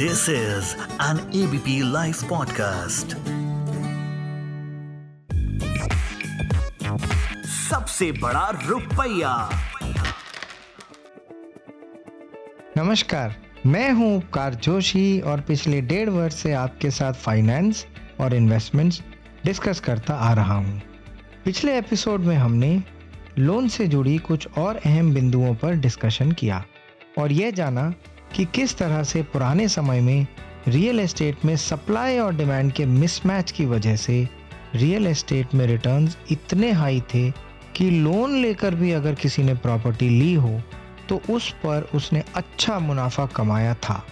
This is an ABP Life podcast. सबसे बड़ा रुपया नमस्कार, मैं हूँ उपकार जोशी और पिछले डेढ़ वर्ष से आपके साथ फाइनेंस और इन्वेस्टमेंट्स डिस्कस करता आ रहा हूँ। पिछले एपिसोड में हमने लोन से जुड़ी कुछ और अहम बिंदुओं पर डिस्कशन किया और यह जाना कि किस तरह से पुराने समय में रियल एस्टेट में सप्लाई और डिमांड के मिसमैच की वजह से रियल एस्टेट में रिटर्न्स इतने हाई थे कि लोन लेकर भी अगर किसी ने प्रॉपर्टी ली हो तो उस पर उसने अच्छा मुनाफा कमाया था।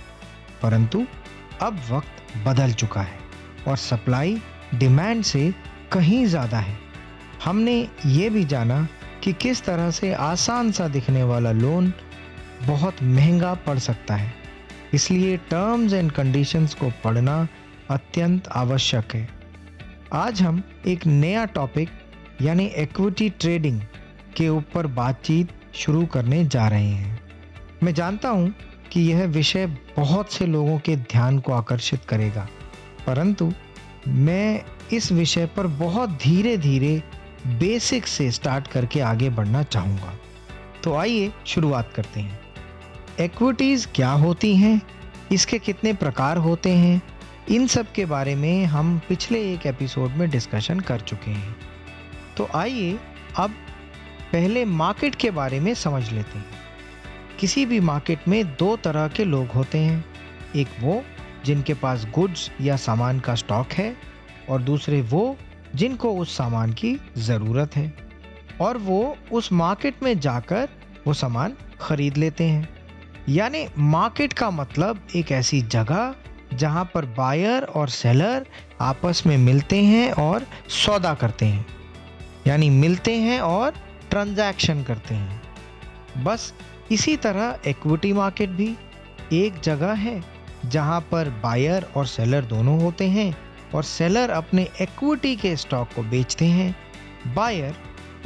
परंतु अब वक्त बदल चुका है और सप्लाई डिमांड से कहीं ज़्यादा है। हमने ये भी जाना कि किस तरह से आसान सा दिखने वाला लोन बहुत महँगा पड़ सकता है। इसलिए टर्म्स एंड कंडीशंस को पढ़ना अत्यंत आवश्यक है। आज हम एक नया टॉपिक यानी इक्विटी ट्रेडिंग के ऊपर बातचीत शुरू करने जा रहे हैं। मैं जानता हूँ कि यह विषय बहुत से लोगों के ध्यान को आकर्षित करेगा। परंतु मैं इस विषय पर बहुत धीरे धीरे बेसिक से स्टार्ट करके आगे बढ़ना चाहूँगा। तो आइए शुरुआत करते हैं। इक्विटीज़ क्या होती हैं? इसके कितने प्रकार होते हैं? इन सब के बारे में हम पिछले एक एपिसोड में डिस्कशन कर चुके हैं। तो आइए अब पहले मार्केट के बारे में समझ लेते हैं। किसी भी मार्केट में दो तरह के लोग होते हैं। एक वो जिनके पास गुड्स या सामान का स्टॉक है और दूसरे वो जिनको उस सामान की ज़रूरत है। और वो उस मार्केट में जाकर वो सामान खरीद लेते हैं। यानी मार्केट का मतलब एक ऐसी जगह जहाँ पर बायर और सेलर आपस में मिलते हैं और सौदा करते हैं। यानी मिलते हैं और ट्रांजैक्शन करते हैं। बस इसी तरह इक्विटी मार्केट भी एक जगह है जहाँ पर बायर और सेलर दोनों होते हैं और सेलर अपने इक्विटी के स्टॉक को बेचते हैं, बायर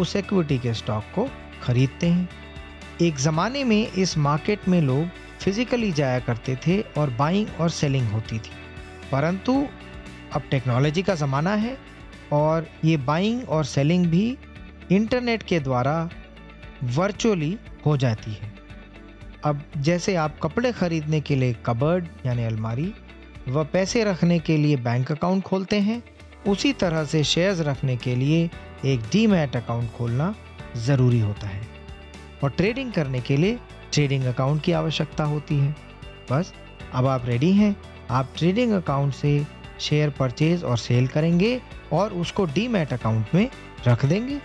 उस इक्विटी के स्टॉक को खरीदते हैं। एक ज़माने में इस मार्केट में लोग फिजिकली जाया करते थे और बाइंग और सेलिंग होती थी। परंतु अब टेक्नोलॉजी का ज़माना है और ये बाइंग और सेलिंग भी इंटरनेट के द्वारा वर्चुअली हो जाती है। अब जैसे आप कपड़े खरीदने के लिए कबर्ड यानी अलमारी व पैसे रखने के लिए बैंक अकाउंट खोलते हैं, उसी तरह से शेयर्स रखने के लिए एक डीमैट अकाउंट खोलना ज़रूरी होता है। और ट्रेडिंग करने के लिए ट्रेडिंग अकाउंट की आवश्यकता होती है। बस, अब आप रेडी हैं। आप ट्रेडिंग अकाउंट से शेयर परचेज और सेल करेंगे और उसको डीमैट अकाउंट में रख देंगे।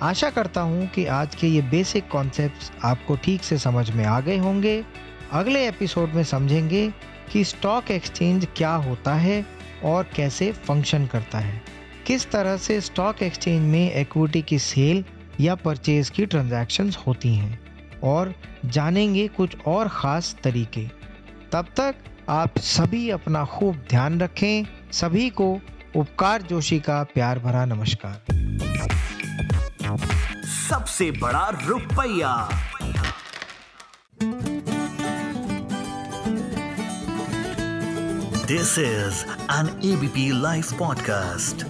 आशा करता हूँ कि आज के ये बेसिक कॉन्सेप्ट्स आपको ठीक से समझ में आ गए होंगे। अगले एपिसोड में समझेंगे कि स्टॉक एक्सचेंज क्या होता है और कैसे फ़ंक्शन करता है। किस तरह से स्टॉक एक्सचेंज में इक्विटी की सेल या परचेज की ट्रांजैक्शंस होती हैं और जानेंगे कुछ और ख़ास तरीके। तब तक आप सभी अपना खूब ध्यान रखें, सभी को उपकार जोशी का प्यार भरा नमस्कार। सबसे बड़ा रुपया। This is an ABP live podcast